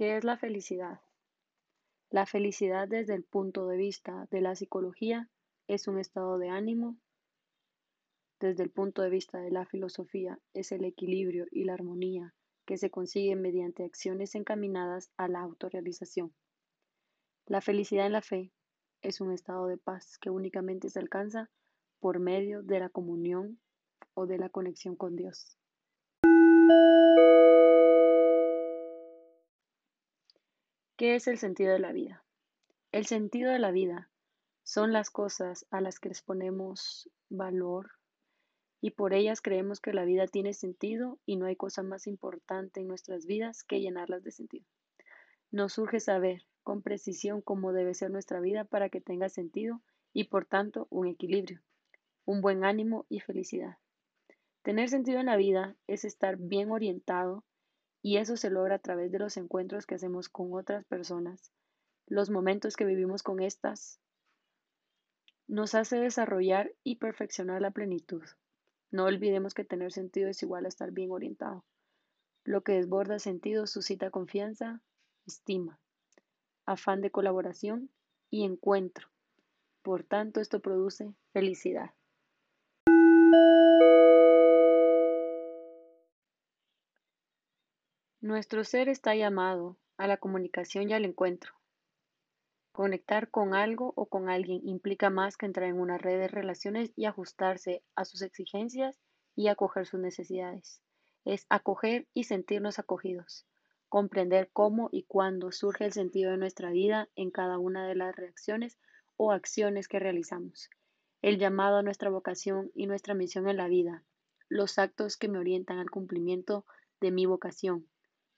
¿Qué es la felicidad? La felicidad desde el punto de vista de la psicología es un estado de ánimo. Desde el punto de vista de la filosofía es el equilibrio y la armonía que se consigue mediante acciones encaminadas a la autorrealización. La felicidad en la fe es un estado de paz que únicamente se alcanza por medio de la comunión o de la conexión con Dios. ¿Qué es el sentido de la vida? El sentido de la vida son las cosas a las que les ponemos valor y por ellas creemos que la vida tiene sentido y no hay cosa más importante en nuestras vidas que llenarlas de sentido. Nos surge saber con precisión cómo debe ser nuestra vida para que tenga sentido y por tanto un equilibrio, un buen ánimo y felicidad. Tener sentido en la vida es estar bien orientado y eso se logra a través de los encuentros que hacemos con otras personas, los momentos que vivimos con estas, nos hace desarrollar y perfeccionar la plenitud. No olvidemos que tener sentido es igual a estar bien orientado. Lo que desborda sentido suscita confianza, estima, afán de colaboración y encuentro. Por tanto, esto produce felicidad. Nuestro ser está llamado a la comunicación y al encuentro. Conectar con algo o con alguien implica más que entrar en una red de relaciones y ajustarse a sus exigencias y acoger sus necesidades. Es acoger y sentirnos acogidos, comprender cómo y cuándo surge el sentido de nuestra vida en cada una de las reacciones o acciones que realizamos, el llamado a nuestra vocación y nuestra misión en la vida, los actos que me orientan al cumplimiento de mi vocación,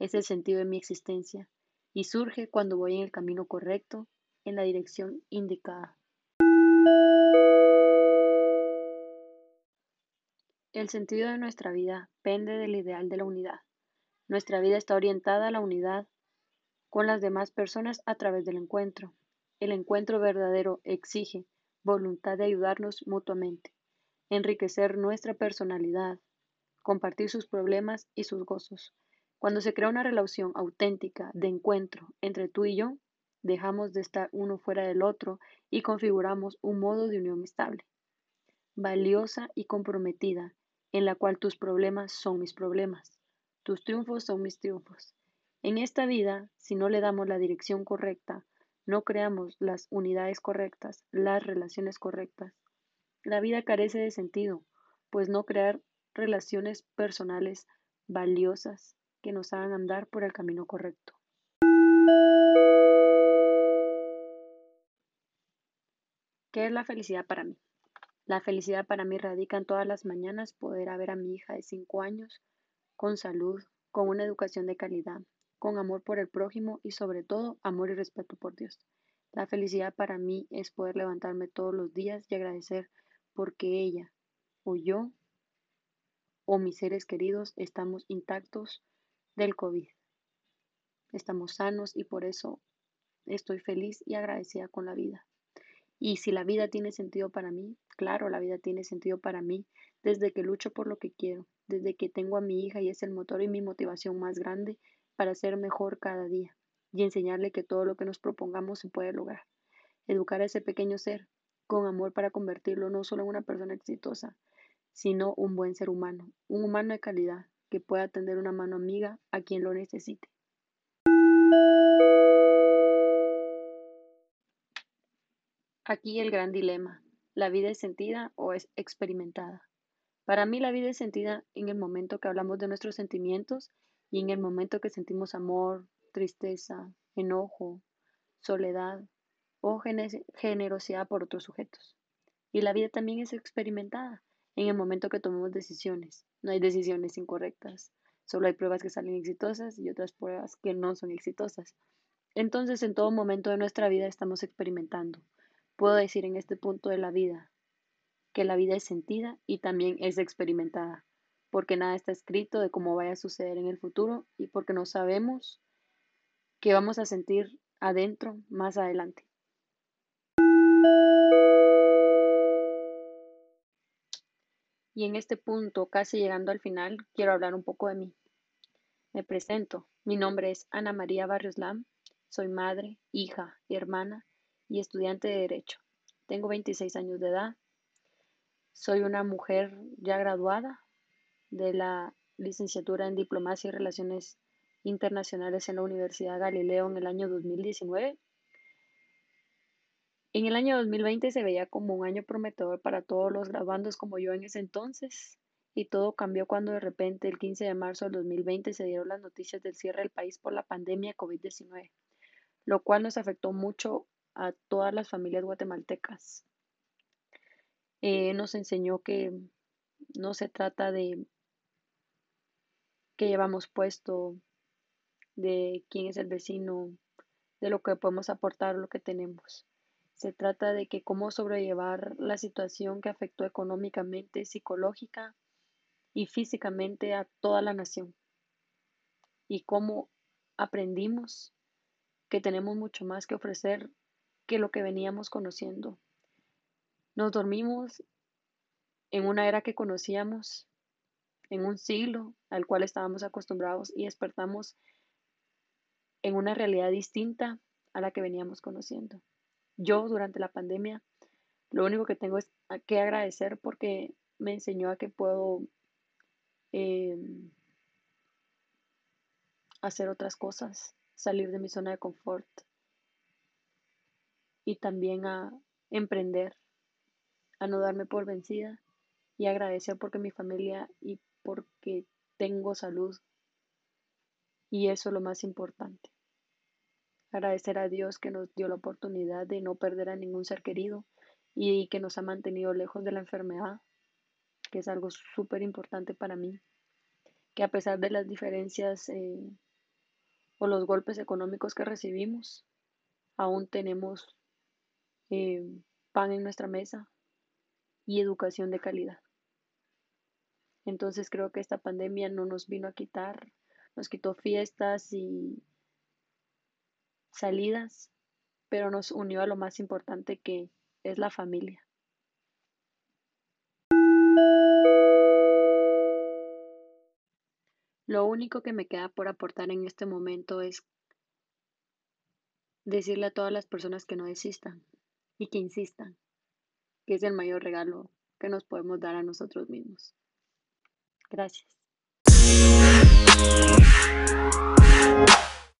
es el sentido de mi existencia y surge cuando voy en el camino correcto, en la dirección indicada. El sentido de nuestra vida pende del ideal de la unidad. Nuestra vida está orientada a la unidad con las demás personas a través del encuentro. El encuentro verdadero exige voluntad de ayudarnos mutuamente, enriquecer nuestra personalidad, compartir sus problemas y sus gozos, cuando se crea una relación auténtica de encuentro entre tú y yo, dejamos de estar uno fuera del otro y configuramos un modo de unión estable, valiosa y comprometida, en la cual tus problemas son mis problemas, tus triunfos son mis triunfos. En esta vida, si no le damos la dirección correcta, no creamos las unidades correctas, las relaciones correctas, la vida carece de sentido, pues no crear relaciones personales valiosas que nos hagan andar por el camino correcto. ¿Qué es la felicidad para mí? La felicidad para mí radica en todas las mañanas poder ver a mi hija de 5 años con salud, con una educación de calidad, con amor por el prójimo y sobre todo amor y respeto por Dios. La felicidad para mí es poder levantarme todos los días y agradecer porque ella o yo o mis seres queridos estamos intactos del COVID. Estamos sanos y por eso estoy feliz y agradecida con la vida. Y si la vida tiene sentido para mí, claro, la vida tiene sentido para mí desde que lucho por lo que quiero, desde que tengo a mi hija y es el motor y mi motivación más grande para ser mejor cada día y enseñarle que todo lo que nos propongamos se puede lograr. Educar a ese pequeño ser con amor para convertirlo no solo en una persona exitosa, sino un buen ser humano, un humano de calidad, que pueda tender una mano amiga a quien lo necesite. Aquí el gran dilema. ¿La vida es sentida o es experimentada? Para mí la vida es sentida en el momento que hablamos de nuestros sentimientos y en el momento que sentimos amor, tristeza, enojo, soledad o generosidad por otros sujetos. Y la vida también es experimentada en el momento que tomamos decisiones. No hay decisiones incorrectas, solo hay pruebas que salen exitosas y otras pruebas que no son exitosas. Entonces, en todo momento de nuestra vida estamos experimentando. Puedo decir en este punto de la vida que la vida es sentida y también es experimentada, porque nada está escrito de cómo vaya a suceder en el futuro y porque no sabemos qué vamos a sentir adentro más adelante. Y en este punto, casi llegando al final, quiero hablar un poco de mí. Me presento. Mi nombre es Ana María Barrios Lam. Soy madre, hija, hermana y estudiante de Derecho. Tengo 26 años de edad. Soy una mujer ya graduada de la licenciatura en Diplomacia y Relaciones Internacionales en la Universidad Galileo en el año 2019. En el año 2020 se veía como un año prometedor para todos los graduandos como yo en ese entonces. Y todo cambió cuando de repente el 15 de marzo del 2020 se dieron las noticias del cierre del país por la pandemia COVID-19, lo cual nos afectó mucho a todas las familias guatemaltecas. Eh, nos enseñó que no se trata de qué llevamos puesto, de quién es el vecino, de lo que podemos aportar, lo que tenemos. Se trata de que cómo sobrellevar la situación que afectó económicamente, psicológica y físicamente a toda la nación. Y cómo aprendimos que tenemos mucho más que ofrecer que lo que veníamos conociendo. Nos dormimos en una era que conocíamos, en un siglo al cual estábamos acostumbrados y despertamos en una realidad distinta a la que veníamos conociendo. Yo durante la pandemia lo único que tengo es que agradecer porque me enseñó a que puedo Em, hacer otras cosas, salir de mi zona de confort y también a emprender, a no darme por vencida y agradecer porque mi familia y porque tengo salud y eso es lo más importante. Agradecer a Dios que nos dio la oportunidad de no perder a ningún ser querido y que nos ha mantenido lejos de la enfermedad que es algo súper importante para mí, que a pesar de las diferencias eh, o los golpes económicos que recibimos, aún tenemos eh, pan en nuestra mesa y educación de calidad. Entonces creo que esta pandemia no nos vino a quitar, nos quitó fiestas y salidas, pero nos unió a lo más importante que es la familia. Lo único que me queda por aportar en este momento es decirle a todas las personas que no desistan y que insistan, que es el mayor regalo que nos podemos dar a nosotros mismos. Gracias.